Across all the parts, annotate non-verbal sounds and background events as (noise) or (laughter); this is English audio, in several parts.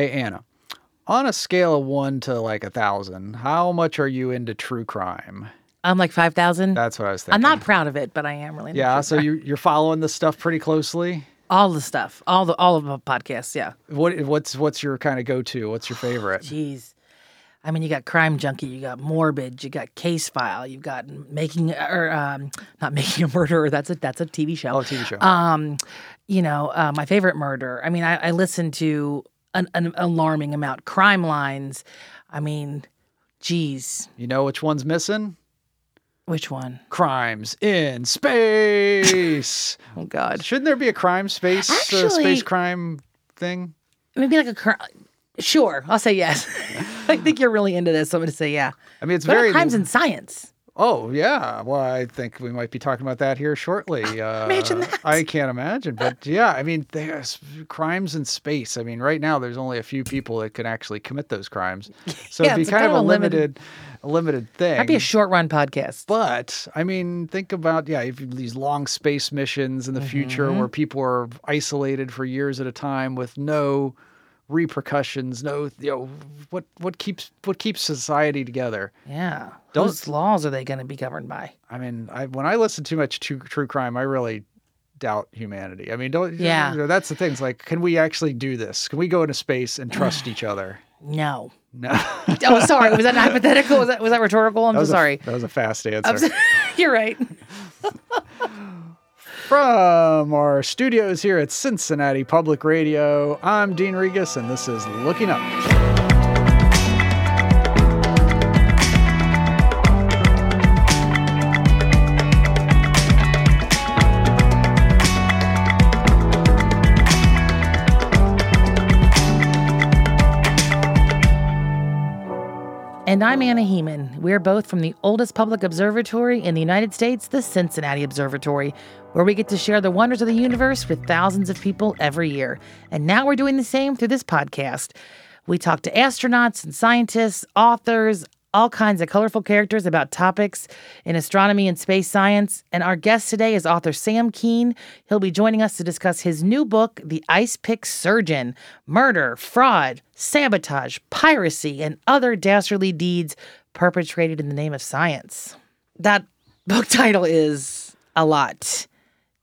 Hey Anna, on a scale of one to like a thousand, how much are you into true crime? I'm like five thousand. That's what I was thinking. I'm not proud of it, but I am really. Yeah, so you you're following this stuff pretty closely. all the stuff, all the all of the podcasts. Yeah. What what's what's your kind of go to? What's your (sighs) favorite? Jeez. I mean, you got Crime Junkie, you got Morbid, you got Case File, you've got Making or um, not Making a Murderer. That's a that's a TV show. Oh, TV show. Um, you know, uh, my favorite murder. I mean, I, I listen to an, an alarming amount. Crime Lines. I mean, geez, you know which one's missing? which one? Crimes in space. (laughs) Oh God, Shouldn't there be a crime space uh, space crime thing? maybe like a cri- Sure, I'll say yes. (laughs) I think you're really into this. So I'm going to say yeah. I mean, it's But very crimes in science. Oh yeah, well I think we might be talking about that here shortly. (laughs) Uh, Imagine that. I can't imagine, but yeah, I mean, there's crimes in space. I mean, right now there's only a few people that can actually commit those crimes, (laughs) so Yeah, it'd be it's kind of kind a of a limited- limited, a limited thing. That'd be a short run podcast. but I mean, think about yeah, if these long space missions in the future Mm-hmm. where people are isolated for years at a time with no repercussions, no you know what what keeps what keeps society together. Yeah. Whose laws are they going to be governed by? I mean, I when I listen too much to true crime, I really doubt humanity. I mean, don't Yeah. you know, that's the thing. It's like, can we actually do this? Can we go into space and trust each other? (sighs) No. No. (laughs) Oh, sorry. Was that hypothetical? Was that was that rhetorical? I'm That so was a- sorry. that was a fast answer. So- (laughs) You're right. (laughs) From our studios here at Cincinnati Public Radio, I'm Dean Regas, and this is Looking Up. And I'm Anna Hehman. We're both from the oldest public observatory in the United States, the Cincinnati Observatory, where we get to share the wonders of the universe with thousands of people every year. And now we're doing the same through this podcast. We talk to astronauts and scientists, authors, all kinds of colorful characters about topics in astronomy and space science. And our guest today is author Sam Kean. He'll be joining us to discuss his new book, The Ice Pick Surgeon Murder, Fraud, Sabotage, Piracy, and Other Dastardly Deeds Perpetrated in the Name of Science. That book (laughs) title is a lot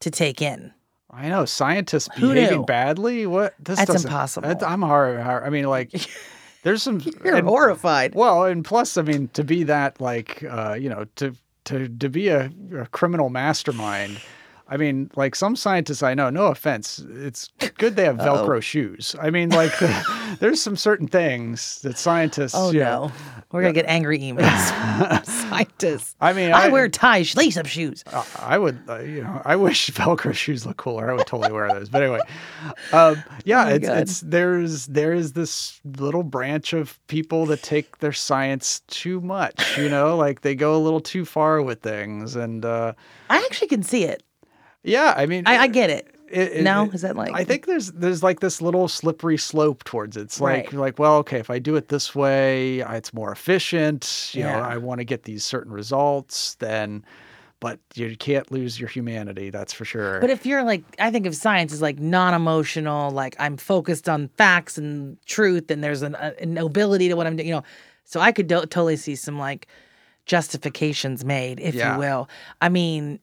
to take in. I know scientists Who behaving knew? badly. What? This That's impossible. that- I'm hard, hard. I mean, like, (laughs) there's some. (laughs) You're and- horrified. Well, and plus, I mean, to be that like, uh, you know, to to to be a, a criminal mastermind. I mean, like some scientists I know. No offense, it's good they have (laughs) Velcro shoes. I mean, like, (laughs) there's some certain things that scientists. Oh you know, no. We're gonna get angry emails. I mean, I, I- wear ties, lace up shoes. I- would, uh, you know, I wish (laughs) Velcro shoes look cooler. I would totally wear those. But anyway, um, yeah, my it's, God. it's there's there is this little branch of people that take their science too much. You know, (sighs) like they go a little too far with things, and uh, I actually can see it. yeah, I mean, I, I get it. It- it- no, it- is that like I think there's there's like this little slippery slope towards it. It's like Right. like well, okay, if I do it this way, it's more efficient. You know, Yeah. I want to get these certain results. Then, but you can't lose your humanity. That's for sure. But if you're like, I think of science as like non-emotional, like I'm focused on facts and truth, and there's an, a, a nobility to what I'm doing. You know, so I could do- totally see some like justifications made, if Yeah. you will. I mean,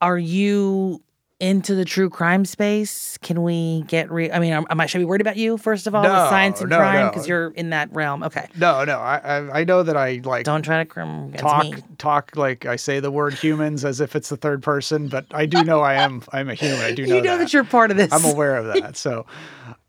are you into the true crime space? Can we get re? I mean, am, am I should I be worried about you first of all with No, science and no, crime no. because you're in that realm? Okay, No, no. I I, I know that I like don't try to crim talk me. talk like I say the word humans as if it's the third person, but I do know I am I'm a human. I do know (laughs) you know that. you're part of this. I'm aware of that. So,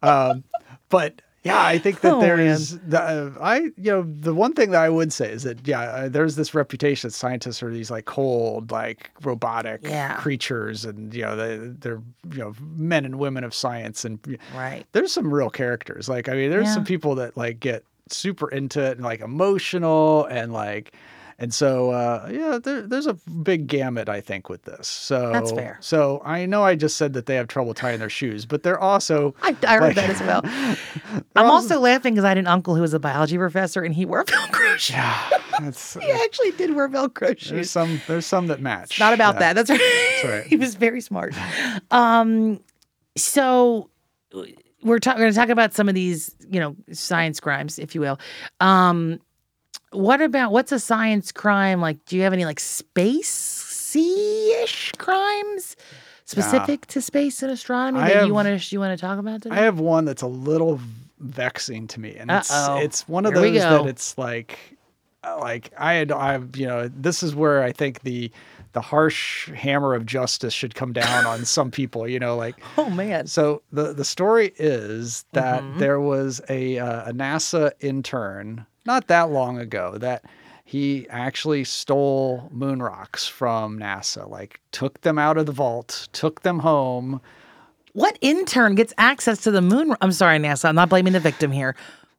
um, but yeah, I think that (laughs) Oh, there is. The, uh, I you know the one thing that I would say is that yeah, uh, there's this reputation that scientists are these like cold, like robotic Yeah. creatures, and you know they they're you know men and women of science, and right. there's some real characters. Like, I mean, there's Yeah. some people that like get super into it and like emotional and like, and so uh, yeah, there, there's a big gamut I think with this. So That's fair. So I know I just said that they have trouble tying their shoes, but they're also (laughs) I, I heard like- that as well. (laughs) I'm also laughing because I had an uncle who was a biology professor and he wore (laughs) Velcro shoes. yeah, it's, He actually did wear Velcro there's shoes. some there's some that match. Not about Yeah. that. That's right. right. he was very smart. Um, so we're, ta- we're going to talk about some of these, you know, science crimes, if you will. Um, what about what's a science crime? Like, do you have any like space-ish crimes specific to space and astronomy I that have- you want to you want to talk about today? I have one that's a little vexing to me, and it's Uh-oh. it's one of Here those that it's like, uh, like I had I've you know this is where I think the the harsh hammer of justice should come down on some people. You know, like (laughs) oh man. so the the story is that Mm-hmm. there was a uh, a NASA intern not that long ago that he actually stole moon rocks from NASA, like took them out of the vault, took them home. What intern gets access to the moon? I'm sorry, NASA. I'm not blaming the victim here.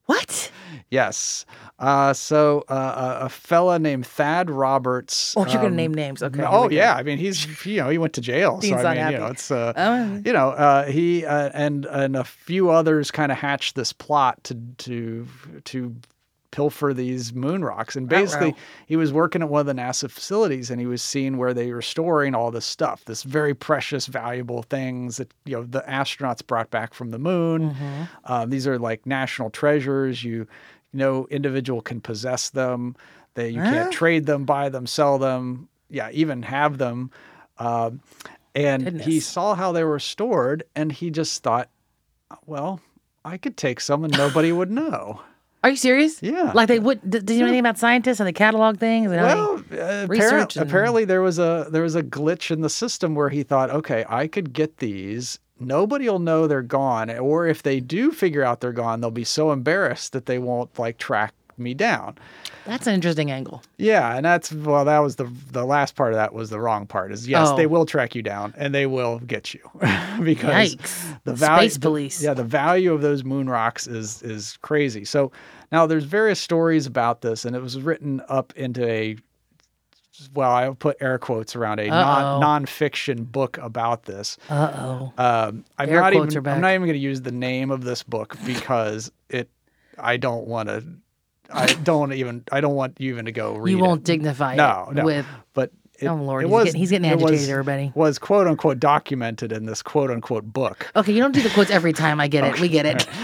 What? Yes. Uh, so uh, a, a fella named Thad Roberts. Oh, you're gonna um, name names. Okay. Oh yeah, I mean he's you know he went to jail, so I mean you know it's uh, Oh. you know uh, he uh, and and a few others kind of hatched this plot to to to pilfer these moon rocks. And basically Ruh-roh. he was working at one of the NASA facilities and he was seeing where they were storing all this stuff this very precious valuable things that you know the astronauts brought back from the moon. Mm-hmm. um, these are like national treasures. You no individual can possess them. They you Huh? can't trade them buy them sell them. Yeah even have them. Um, and he saw how they were stored and he just thought well i could take some and nobody would know Are you serious? Yeah. Like they would? Did, did you know anything about scientists and they catalog things? And well uh, research and- apparently there was a there was a glitch in the system where he thought okay i could get these nobody will know they're gone or if they do figure out they're gone they'll be so embarrassed that they won't like track me down that's an interesting angle. Yeah, and that's well, that was the the last part of that was the wrong part. Is yes, Oh. they will track you down and they will get you (laughs) because Yikes. the value, Space police. yeah, the value of those moon rocks is is crazy. So now there's various stories about this, and it was written up into a well, I'll put air quotes around a Uh-oh. non nonfiction book about this. Uh oh. Um, I'm not quotes even. I'm not even going to use the name of this book because it I don't want to I don't even I don't want you even to go read You won't it. dignify No, it no. with. But it, Oh, Lord, he's was, getting- he's getting it agitated, was, everybody. Was quote unquote documented in this quote unquote book. Okay, you don't do the quotes every time. I get it. We get it. (laughs)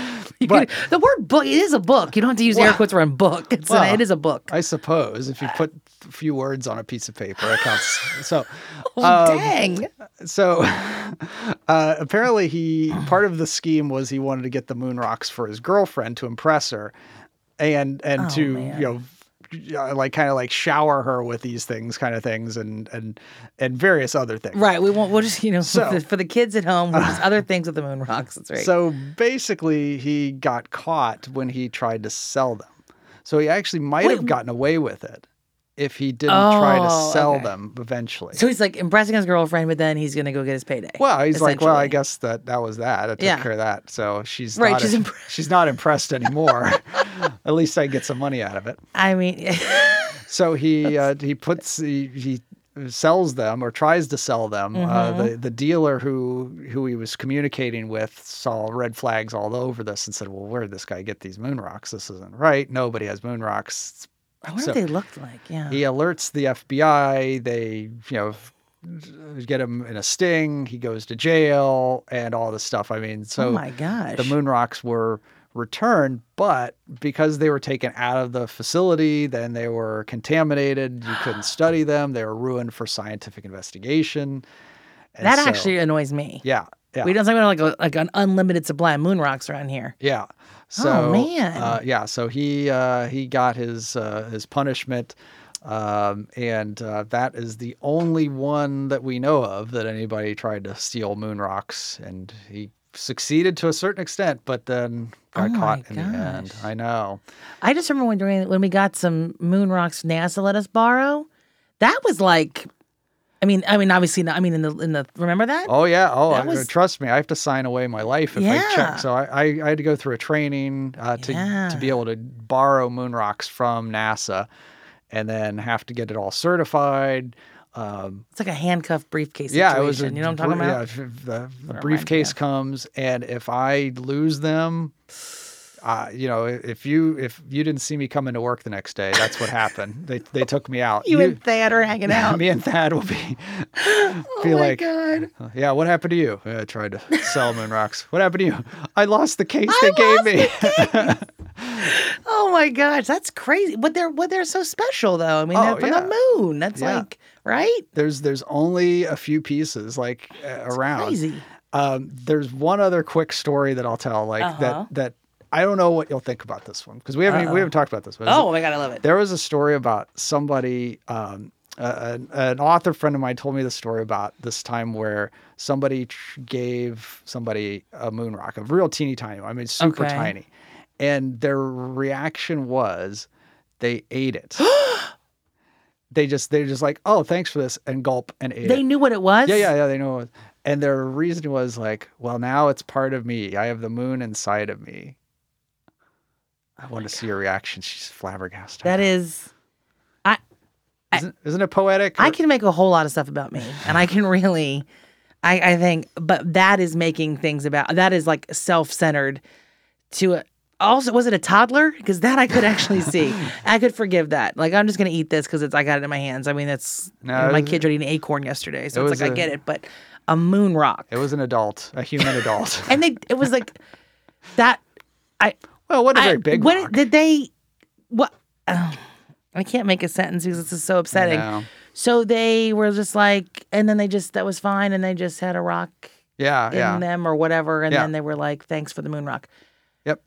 But- can- the word book, it is a book. You don't have to use air quotes around book. It's Well, a, it is a book. I suppose if you put a few words on a piece of paper, it counts. So, (laughs) Oh, um, dang. so (laughs) uh, apparently he part of the scheme was he wanted to get the moon rocks for his girlfriend to impress her, and and Oh, to man. you know. Like kind of like shower her with these things, kind of things, and and and various other things. Right. We won't, we'll just, you know, So- for, (laughs) the, for the kids at home, we'll (laughs) other things with the moon rocks. That's right. So basically, he got caught when he tried to sell them. So he actually might Wait, have gotten away with it if he didn't try to Oh, sell okay. them eventually. So he's like impressing his girlfriend, but then he's to go get his payday. well, he's like, well, I guess that that was that. I took Yeah. care of that. So she's Right, Not she's im- impre- she's not impressed anymore. (laughs) At least I get some money out of it. I mean, (laughs) So he uh, he puts he, he sells them or tries to sell them. Uh, Mm-hmm. the the dealer who who he was communicating with saw red flags all over this and said, "Well, where did this guy get these moon rocks? This isn't right. Nobody has moon rocks." I wonder So- what they looked like. Yeah. He alerts the FBI. They you know get him in a sting. He goes to jail and all this stuff. I mean, so oh my gosh. the moon rocks were returned, but because they were taken out of the facility, then they were contaminated. You couldn't (gasps) study them. They were ruined for scientific investigation. And that so- actually annoys me. yeah, yeah, We don't talk about like a, like an unlimited supply of moon rocks around here. yeah. So, Oh, man. uh, yeah. So he uh, he got his uh, his punishment. Um, and uh, that is the only one that we know of that anybody tried to steal moon rocks, and he succeeded to a certain extent, but then got Oh caught in the end. I know. I just remember when when we got some moon rocks NASA let us borrow. That was like, I mean, I mean, obviously, not, I mean, in the in the remember that? Oh yeah. Oh, I- was- trust me, I have to sign away my life if I check. So I, I, I had to go through a training uh, to to be able to borrow moon rocks from NASA, and then have to get it all certified. Um, It's like a handcuff briefcase. yeah, situation. it was. A, you know what I'm talking about? Yeah, the, the briefcase comes, and if I lose them, uh, you know, if you if you didn't see me coming to work the next day, that's what happened. They they took me out. You, and Thad are hanging (laughs) out. me and Thad will be (laughs) oh be like, God. "Uh, yeah. What happened to you? I tried to sell moon rocks. What happened to you? I lost the case I they gave me. (laughs) Oh my gosh, that's crazy. But they're what they're so special though. I mean, Oh, they're from yeah. the moon. That's Yeah. like right. there's there's only a few pieces like uh, around. Crazy. Um, there's one other quick story that I'll tell, like Uh-huh. that that I don't know what you'll think about this one because we haven't Uh-oh. we haven't talked about this. It's- Oh my god, I love it. there was a story about somebody. Um, uh, an, an author friend of mine told me the story about this time where somebody tr- gave somebody a moon rock, a real teeny tiny one. I mean, super Okay. tiny, and their reaction was they ate it. (gasps) they just they're just like, oh, thanks for this, and gulp and ate it. They it. knew what it was. Yeah, yeah, yeah. They know. it. And their reason was like, well, now it's part of me. I have the moon inside of me. Oh I want to see your reaction. She's flabbergasted. That is. I isn't, isn't it poetic? I can make a whole lot of stuff about me, and I can really, I I think, but that is making things about that is like self centered. To a, also, was it a toddler? Because that I could actually see. (laughs) I could forgive that. Like I'm just gonna eat this because it's I got it in my hands. I mean, that's No, you know, it my was- kid eating an acorn yesterday, so it it's was like I a- get it. But a moon rock, It was an adult, a human adult. (laughs) and they it was like that. I well, what a I- very big what rock. did they? What? oh, I can't make a sentence because this is so upsetting. So they were just like, and then they just that was fine, and they just had a rock Yeah, in yeah. them or whatever, and Yeah. then they were like, "Thanks for the moon rock." Yep.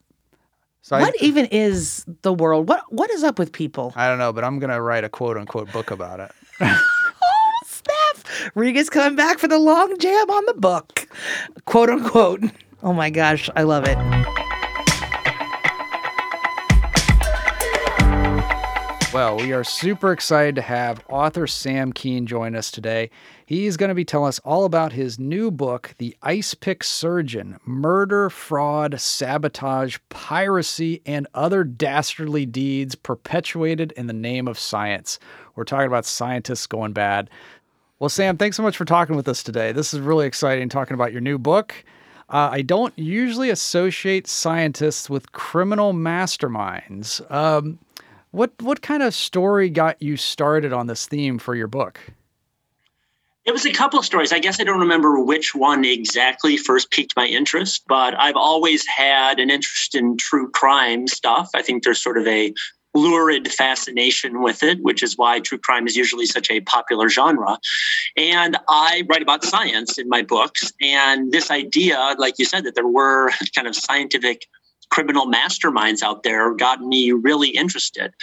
So what I, even is the world? What what is up with people? I don't know, but I'm gonna write a quote unquote book about it. (laughs) Oh, Steph, Rega's coming back for the long jam on the book, quote unquote. Oh my gosh, I love it. Well, we are super excited to have author Sam Kean join us today. He's going to be telling us all about his new book, The Ice Pick Surgeon Murder, Fraud, Sabotage, Piracy, and Other Dastardly Deeds Perpetuated in the Name of Science. We're talking about scientists going bad. Well, Sam, thanks so much for talking with us today. This is really exciting talking about your new book. Uh, I don't usually associate scientists with criminal masterminds. Um, what what kind of story got you started on this theme for your book? It was a couple of stories. I guess I don't remember which one exactly first piqued my interest, but I've always had an interest in true crime stuff. I think there's sort of a lurid fascination with it, which is why true crime is usually such a popular genre. And I write about science in my books. And this idea, like you said, that there were (laughs) kind of scientific criminal masterminds out there got me really interested.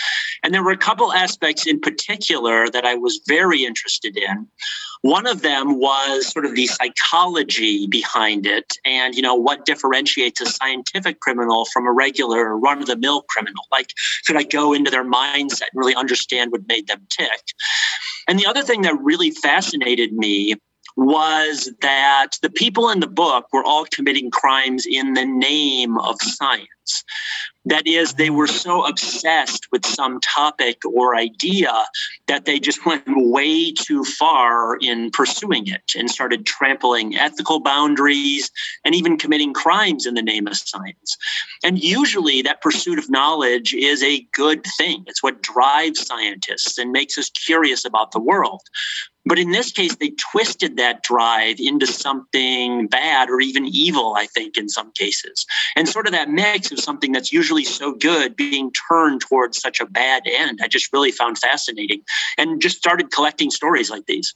And there were a couple aspects in particular that I was very interested in. One of them was sort of the psychology behind it and you know what differentiates a scientific criminal from a regular run of the mill criminal. Like could I go into their mindset and really understand what made them tick? And the other thing that really fascinated me was that the people in the book were all committing crimes in the name of science. That is, they were so obsessed with some topic or idea that they just went way too far in pursuing it and started trampling ethical boundaries and even committing crimes in the name of science. And usually, that pursuit of knowledge is a good thing. It's what drives scientists and makes us curious about the world. But in this case, they twisted that drive into something bad or even evil, I think, in some cases. And sort of that mix of something that's usually so good being turned towards such a bad end, I just really found fascinating and just started collecting stories like these.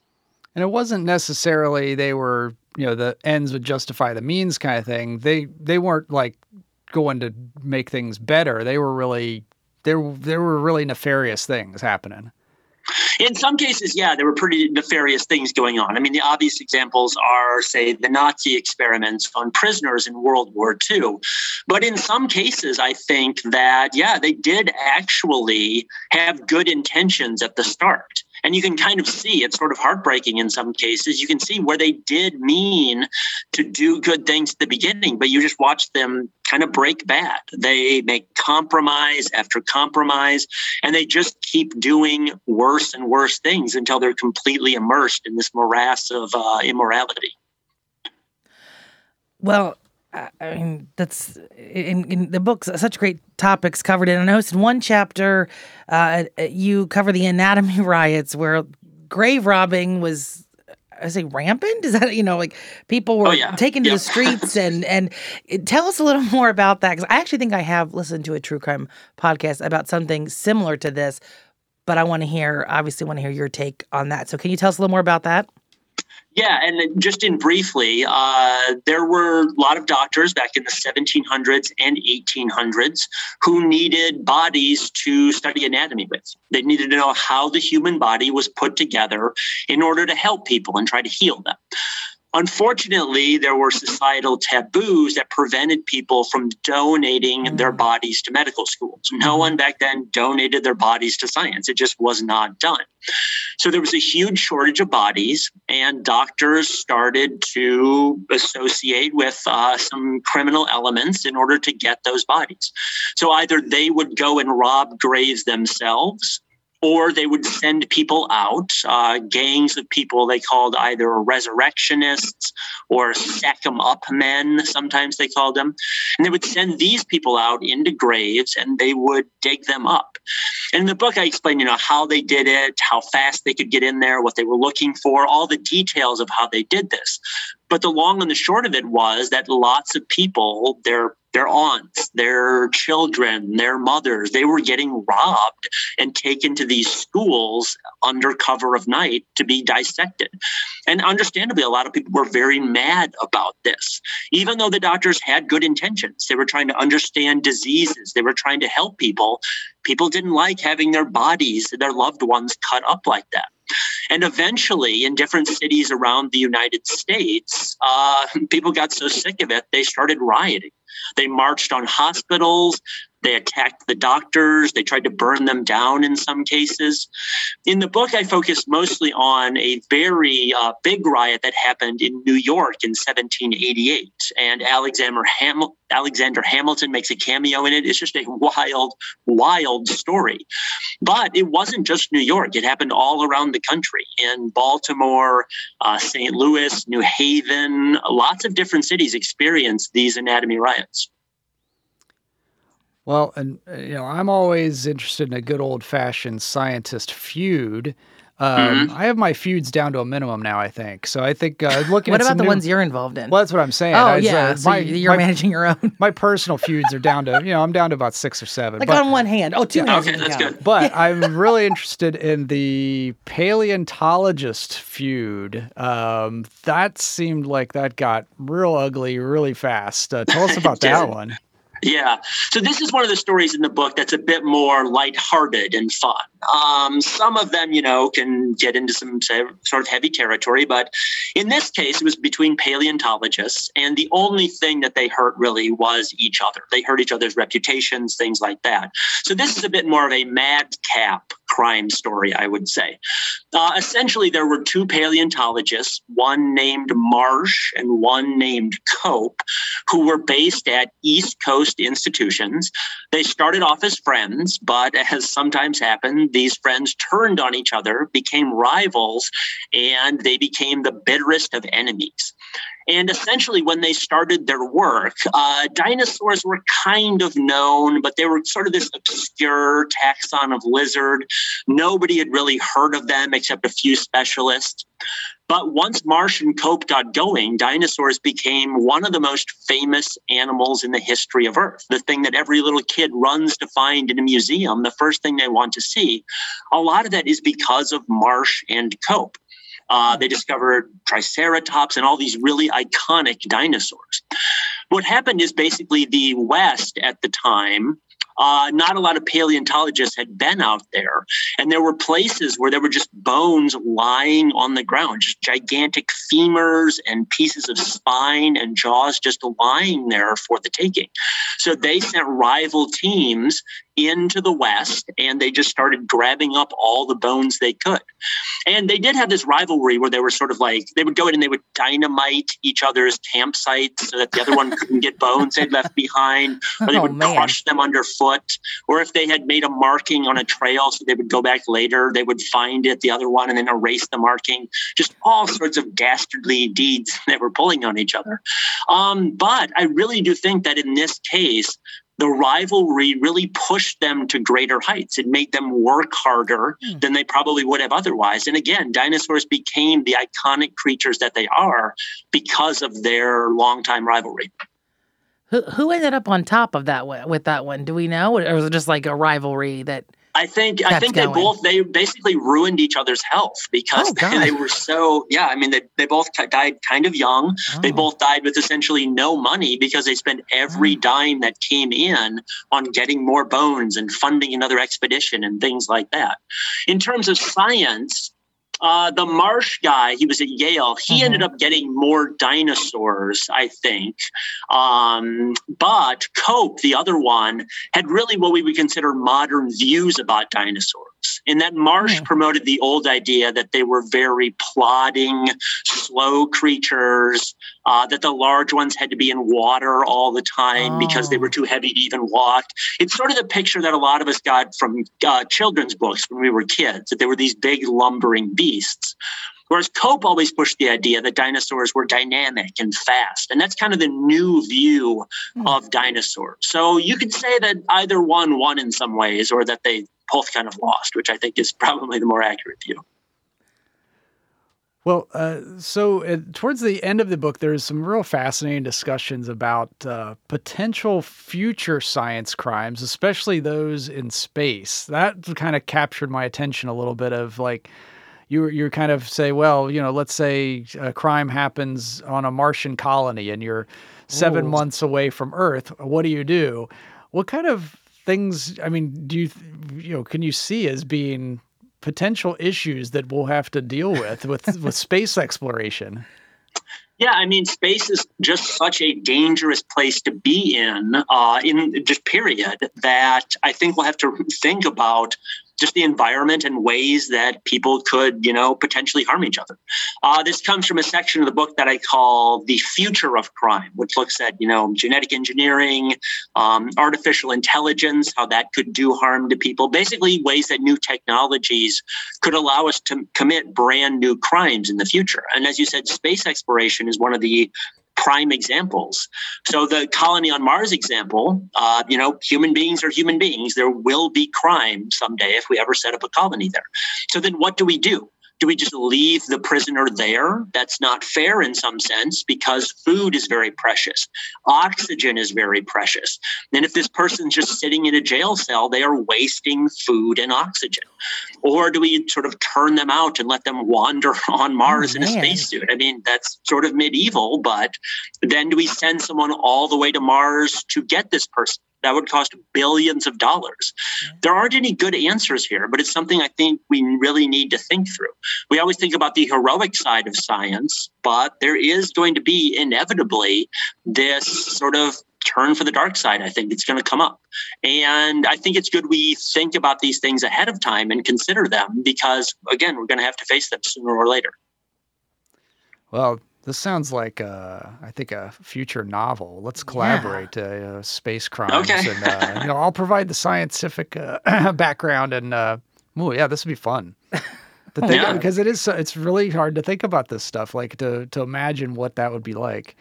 And it wasn't necessarily they were, you know, the ends would justify the means kind of thing. They they weren't like going to make things better. They were really there there were really nefarious things happening. In some cases, yeah, there were pretty nefarious things going on. I mean, the obvious examples are, say, the Nazi experiments on prisoners in World War II. But in some cases, I think that, yeah, they did actually have good intentions at the start. And you can kind of see it's sort of heartbreaking in some cases. You can see where they did mean to do good things at the beginning, but you just watch them kind of break bad. They make compromise after compromise, and they just keep doing worse and worse things until they're completely immersed in this morass of uh, immorality. Well, I mean, that's in, in the book's such great topics covered in. I noticed in one chapter, uh, you cover the anatomy (laughs) riots where grave robbing was I say rampant. Is that you know like people were oh, yeah. taken to the streets (laughs) and and tell us a little more about that because I actually think I have listened to a true crime podcast about something similar to this, but I want to hear obviously want to hear your take on that. So can you tell us a little more about that? Yeah, and just in briefly, uh, there were a lot of doctors back in the 1700s and 1800s who needed bodies to study anatomy with. They needed to know how the human body was put together in order to help people and try to heal them. Unfortunately, there were societal taboos that prevented people from donating mm. their bodies to medical schools. No mm-hmm. one back then donated their bodies to science. It just was not done. So there was a huge shortage of bodies, and doctors started to associate with uh, some criminal elements in order to get those bodies. So either they would go and rob graves themselves or they would send people out, uh, gangs of people they called either resurrectionists or sack 'em up men, sometimes they called them. And they would send these people out into graves and they would dig them up. And in the book, I explain, you know, how they did it, how fast they could get in there, what they were looking for, all the details of how they did this. But the long and the short of it was that lots of people, their their aunts, their children, their mothers, they were getting robbed and taken to these schools under cover of night to be dissected. And understandably, a lot of people were very mad about this. Even though the doctors had good intentions, they were trying to understand diseases, they were trying to help people. People didn't like having their bodies, their loved ones cut up like that. And eventually, in different cities around the United States, uh, (laughs) people got so sick of it, they started rioting. They marched on hospitals. They attacked the doctors. They tried to burn them down in some cases. In the book, I focused mostly on a very uh, big riot that happened in New York in 1788. And Alexander, Alexander Hamilton makes a cameo in it. It's just a wild, wild story. But it wasn't just New York, it happened all around the country in Baltimore, uh, St. Louis, New Haven. Lots of different cities experienced these anatomy riots. Well, and uh, you know, I'm always interested in a good old fashioned scientist feud. Um, mm-hmm. I have my feuds down to a minimum now. I think so. I think uh, (laughs) looking. what at about the new... ones you're involved in? Well, that's what I'm saying. Oh I, yeah, uh, so my, you're my, managing your own. my personal feuds are down to you know I'm down to about six or seven. Like but, on one hand. Oh, two yeah, hands. Okay, that's good. But. I'm (laughs) really interested in the paleontologist feud. Um, that seemed like that got real ugly really fast. Uh, tell us about (laughs) that one. Yeah. So this is one of the stories in the book that's a bit more lighthearted and fun. Um, some of them, you know, can get into some sort of heavy territory, but in this case, it was between paleontologists, and the only thing that they hurt really was each other. They hurt each other's reputations, things like that. So this is a bit more of a madcap crime story, I would say. Uh, essentially, there were two paleontologists, one named Marsh and one named Cope, who were based at East Coast institutions. They started off as friends, but as sometimes happened, these friends turned on each other, became rivals, and they became the bitterest of enemies. And essentially, when they started their work, uh, dinosaurs were kind of known, but they were sort of this obscure taxon of lizard. Nobody had really heard of them except a few specialists. But once Marsh and Cope got going, dinosaurs became one of the most famous animals in the history of Earth. The thing that every little kid runs to find in a museum, the first thing they want to see. A lot of that is because of Marsh and Cope. Uh, they discovered Triceratops and all these really iconic dinosaurs. What happened is basically the West at the time uh, not a lot of paleontologists had been out there. And there were places where there were just bones lying on the ground, just gigantic femurs and pieces of spine and jaws just lying there for the taking. So they sent rival teams into the West and they just started grabbing up all the bones they could. And they did have this rivalry where they were sort of like, they would go in and they would dynamite each other's campsites so that the other one couldn't get bones they'd left behind, or they Oh, would man. crush them underfoot. Or if they had made a marking on a trail, so they would go back later, they would find it, the other one, and then erase the marking. Just all sorts of dastardly deeds (laughs) they were pulling on each other. Um, but I really do think that in this case, the rivalry really pushed them to greater heights. It made them work harder Hmm. than they probably would have otherwise. And again, dinosaurs became the iconic creatures that they are because of their longtime rivalry. Who who ended up on top of that one, with that one? Do we know, or was it just like a rivalry that? I think I Kept think they going. both they basically ruined each other's health because Oh, (laughs) God. they were so yeah. I mean they, they both died kind of young. They Oh. both died with essentially no money because they spent every mm. dime that came in on getting more bones and funding another expedition and things like that. In terms of science, uh, the Marsh guy, he was at Yale. He Mhm. ended up getting more dinosaurs, I think. Um, but Cope, the other one, had really what we would consider modern views about dinosaurs. In that Marsh Hmm. promoted the old idea that they were very plodding, slow creatures, uh, that the large ones had to be in water all the time because they Oh. were too heavy to even walk. It's sort of the picture that a lot of us got from uh, children's books when we were kids, that they were these big lumbering beasts. Whereas Cope always pushed the idea that dinosaurs were dynamic and fast. And that's kind of the new view Hmm. of dinosaurs. So you could say that either one won in some ways or that they both kind of lost, which I think is (laughs) probably the more accurate view. Well, uh, so uh, towards the end of the book, there's some real fascinating discussions about uh, potential future science crimes, especially those in space. That kind of captured my attention a little bit. Of like, you you kind of say, well, you know, let's say a crime happens on a Martian colony, and you're seven Ooh. months away from Earth. What do you do? What kind of things? I mean, do you you know? Can you see as being potential issues that we'll have to deal with with (laughs) with space exploration. Yeah, I mean, space is just such a dangerous place to be in, uh, in just period, that I think we'll have to think about just the environment and ways that people could, you know, potentially harm each other. Uh, this comes from a section of the book that I call The Future of Crime, which looks at, you know, genetic engineering, um, artificial intelligence, how that could do harm to people, basically ways that new technologies could allow us to commit brand new crimes in the future. And as you said, space exploration is one of the prime examples. So the colony on Mars example, uh, you know, human beings are human beings. There will be crime someday if we ever set up a colony there. So then what do we do? Do we just leave the prisoner there? That's not fair in some sense because food is very precious. Oxygen is very precious. And if this person's just sitting in a jail cell, they are wasting food and oxygen. Or do we sort of turn them out and let them wander (laughs) on Mars in a oh, spacesuit? I mean, that's sort of medieval, but then do we send someone all the way to Mars to get this person? That would cost billions of dollars. There aren't any good answers here, but it's something I think we really need to think through. We always think about the heroic side of science, but there is going to be inevitably this sort of turn for the dark side. I think it's going to come up. And I think it's good we think about these things ahead of time and consider them because, again, we're going to have to face them sooner or later. Well, this sounds like uh, I think a future novel. Let's collaborate, uh, uh, space crimes, Okay. and uh, you know, I'll provide the scientific uh, (clears throat) background, and uh, oh yeah, this would be fun. Yeah. because it is so- it's really hard to think about this stuff, like to to imagine what that would be like.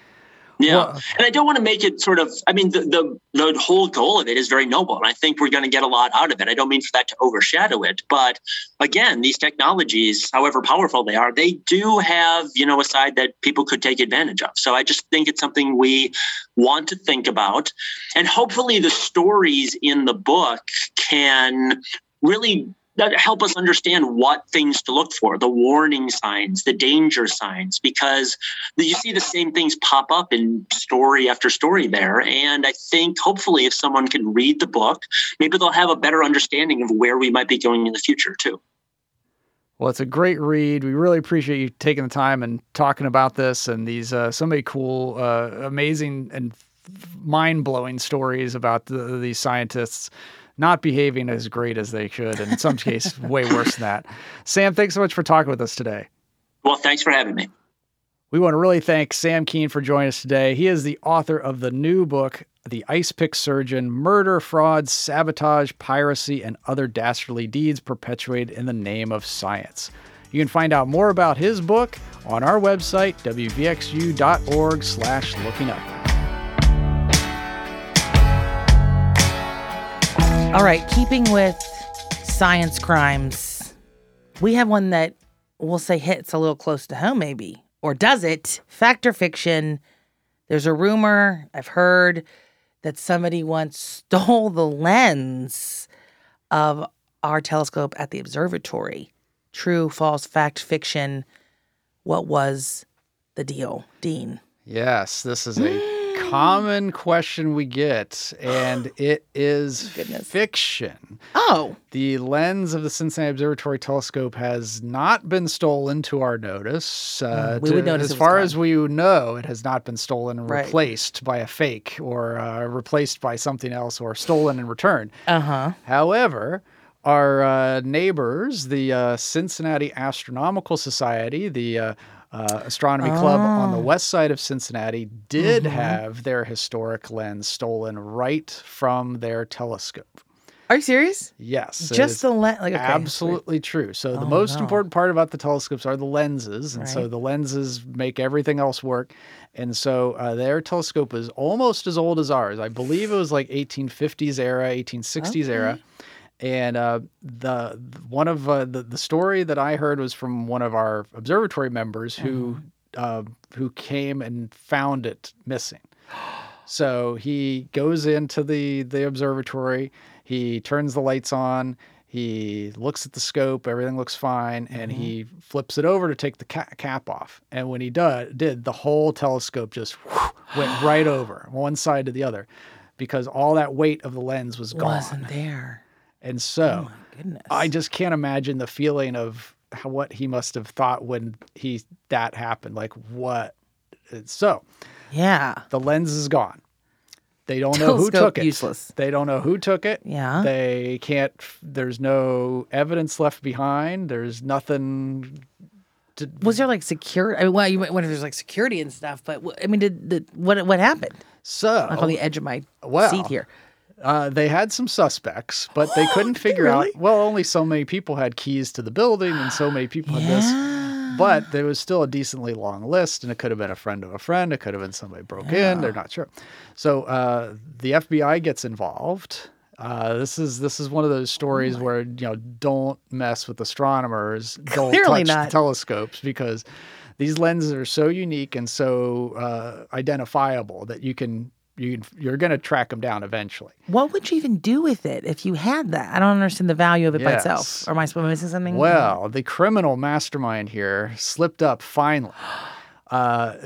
Yeah. Well- and I don't want to make it sort of, I mean, the, the, the whole goal of it is very noble. And I think we're going to get a lot out of it. I don't mean for that to overshadow it. But again, these technologies, however powerful they are, they do have, you know, a side that people could take advantage of. So I just think it's something we want to think about. And hopefully the stories in the book can really that help us understand what things to look for the warning signs the danger signs because you see the same things pop up in story after story there and i think hopefully if someone can read the book maybe they'll have a better understanding of where we might be going in the future too Well, it's a great read. We really appreciate you taking the time and talking about this and these uh, so many cool, uh, amazing, and mind blowing stories about the, these scientists. Not behaving as great as they should, and in some cases, way worse than that. Sam, thanks so much for talking with us today. Well, thanks for having me. We want to really thank Sam Kean for joining us today. He is the author of the new book, The Ice Pick Surgeon Murder, Fraud, Sabotage, Piracy, and Other Dastardly Deeds Perpetuated in the Name of Science. You can find out more about his book on our website, wvxu.org slash looking up. All right, keeping with science crimes, we have one that we'll say hits a little close to home, maybe. Or does it? Fact or fiction? There's a rumor I've heard that somebody once stole the lens of our telescope at the observatory. True, false, fact, fiction. What was the deal, Dean? Yes, this is a (gasps) (laughs) common question we get, and (gasps) it is fiction. Oh, The lens of the Cincinnati Observatory telescope has not been stolen to our notice. Uh, Mm, we would notice as it was far gone. as we know, it has not been stolen and Right. replaced by a fake or uh, replaced by something else or stolen and returned. uh huh. However, our uh, neighbors, the uh, Cincinnati Astronomical Society, the uh, astronomy club on the Oh. west side of Cincinnati, did Mm-hmm. have their historic lens stolen right from their telescope. Are you serious? Yes, Just the lens? Like, okay, absolutely true. So the Oh, most no. important part about the telescopes are the lenses, and so the lenses make everything else work. And so uh, their telescope is almost as old as ours. I believe it was like 1850s era, 1860s era. And uh, the one of uh, the the story that I heard was from one of our observatory members who uh, who came and found it missing. So he goes into the the observatory. He turns the lights on. He looks at the scope. Everything looks fine, and he flips it over to take the ca- cap off. And when he do- did, the whole telescope just went right (gasps) over one side to the other, because all that weight of the lens was gone. wasn't there. And so oh Goodness. I just can't imagine the feeling of how, what he must have thought when he that happened. Like what? So yeah. the lens is gone. They don't know who took it. useless. They don't know who took it. Yeah. They can't. There's no evidence left behind. There's nothing. To, Was there like security? I mean, well, you might wonder if there's like security and stuff, but I mean, did, did what what happened? so Like on the edge of my well, seat here. Uh, they had some suspects, but they couldn't figure really? out. Well, only so many people had keys to the building, and so many people had this. But there was still a decently long list, and it could have been a friend of a friend. It could have been somebody broke in. They're not sure. So uh, the FBI gets involved. Uh, this is this is one of those stories where you know don't mess with astronomers. Don't Clearly touch not. the telescopes because these lenses are so unique and so uh, identifiable that you can you you're going to track them down eventually. What would you even do with it if you had that? I don't understand the value of it by itself. Yes. Or am I supposed to be missing something? Well, the criminal mastermind here slipped up finally. (gasps) Uh,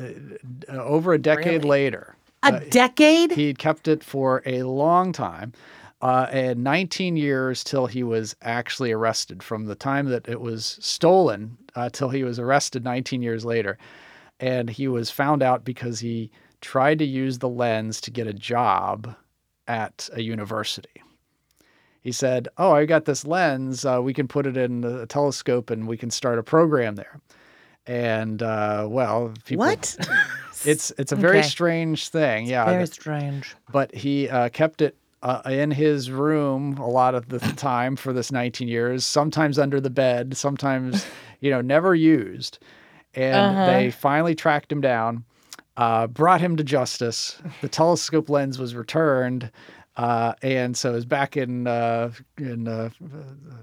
over a decade Really? later, a decade? he'd kept it for a long time, uh, and 19 years till he was actually arrested. From the time that it was stolen uh, till he was arrested 19 years later, and he was found out because he tried to use the lens to get a job at a university he said, "Oh, I got this lens. Uh, we can put it in a telescope, and we can start a program there." And uh, well, people, what? (laughs) It's it's a very Okay. strange thing, yeah. Very strange. but he uh, kept it uh, in his room a lot of the (laughs) time for this 19 years. Sometimes under the bed, sometimes you know never used. And Uh-huh. they finally tracked him down, uh, brought him to justice. The telescope lens was returned. Uh, and so it's back in uh, in uh,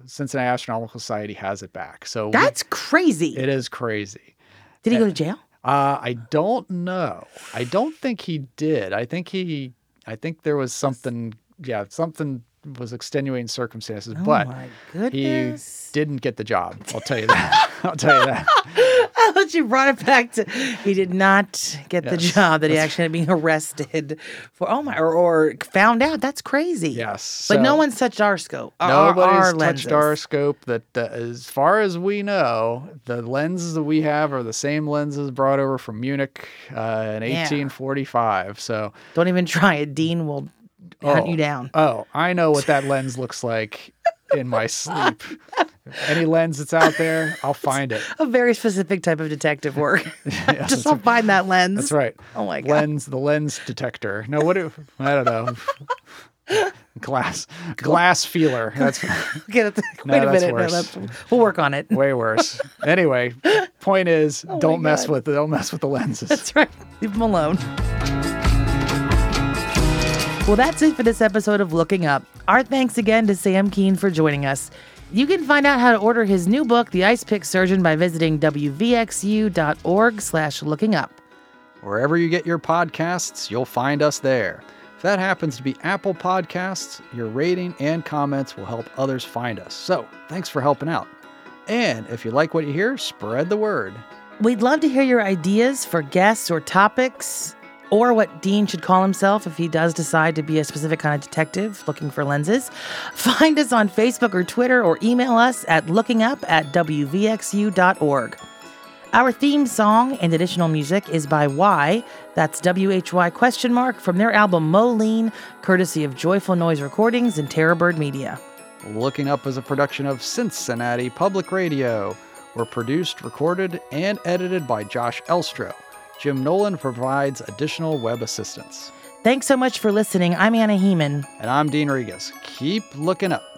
Cincinnati Astronomical Society has it back. So we- That's crazy. it is crazy. Did he go to jail? Uh, I don't know. I don't think he did. I think he. I think there was something. Yeah, something was extenuating circumstances, Oh but he didn't get the job. I'll tell you that. (laughs) I'll tell you that. (laughs) (laughs) You brought it back to he did not get the job that he actually ended up being arrested for. Oh my, or, or found out. That's crazy. Yes. But no so one's touched our scope. Our- Nobody's our touched our scope. That, uh, as far as we know, the lenses that we have are the same lenses brought over from Munich uh, in Yeah. 1845. So Don't even try it. Dean will hunt Oh. you down. Oh, I know what that lens looks like in my sleep. (laughs) Any lens that's out there, (laughs) I'll find it. A very specific type of detective work. (laughs) Yeah, (laughs) Just I'll find that lens. that's right. Oh my God. Lens, the lens detector. No, what do I don't know. Glass, glass feeler. That's Get it. No, Wait a minute. No, worse. that's, we'll work on it. way worse. Anyway, point is, Oh don't mess with don't mess with the lenses. That's right. Leave them alone. Well, that's it for this episode of Looking Up. Our thanks again to Sam Kean for joining us. You can find out how to order his new book, The Ice Pick Surgeon, by visiting wvxu.org slash looking up. Wherever you get your podcasts, you'll find us there. If that happens to be Apple Podcasts, your rating and comments will help others find us. So, thanks for helping out. And if you like what you hear, spread the word. We'd love to hear your ideas for guests or topics, or what Dean should call himself if he does decide to be a specific kind of detective looking for lenses. (laughs) Find us on Facebook or Twitter, or email us at lookingup at wvxu.org. Our theme song and additional music is by Y, that's W-H-Y question mark, from their album Moh Lhean, courtesy of Joyful Noise Recordings and Terrorbird Media. Looking Up is a production of Cincinnati Public Radio. We're produced, recorded, and edited by Josh Elstro. Jim Nolan provides additional web assistance. Thanks so much for listening. I'm Anna Hehman. And I'm Dean Regas. Keep looking up.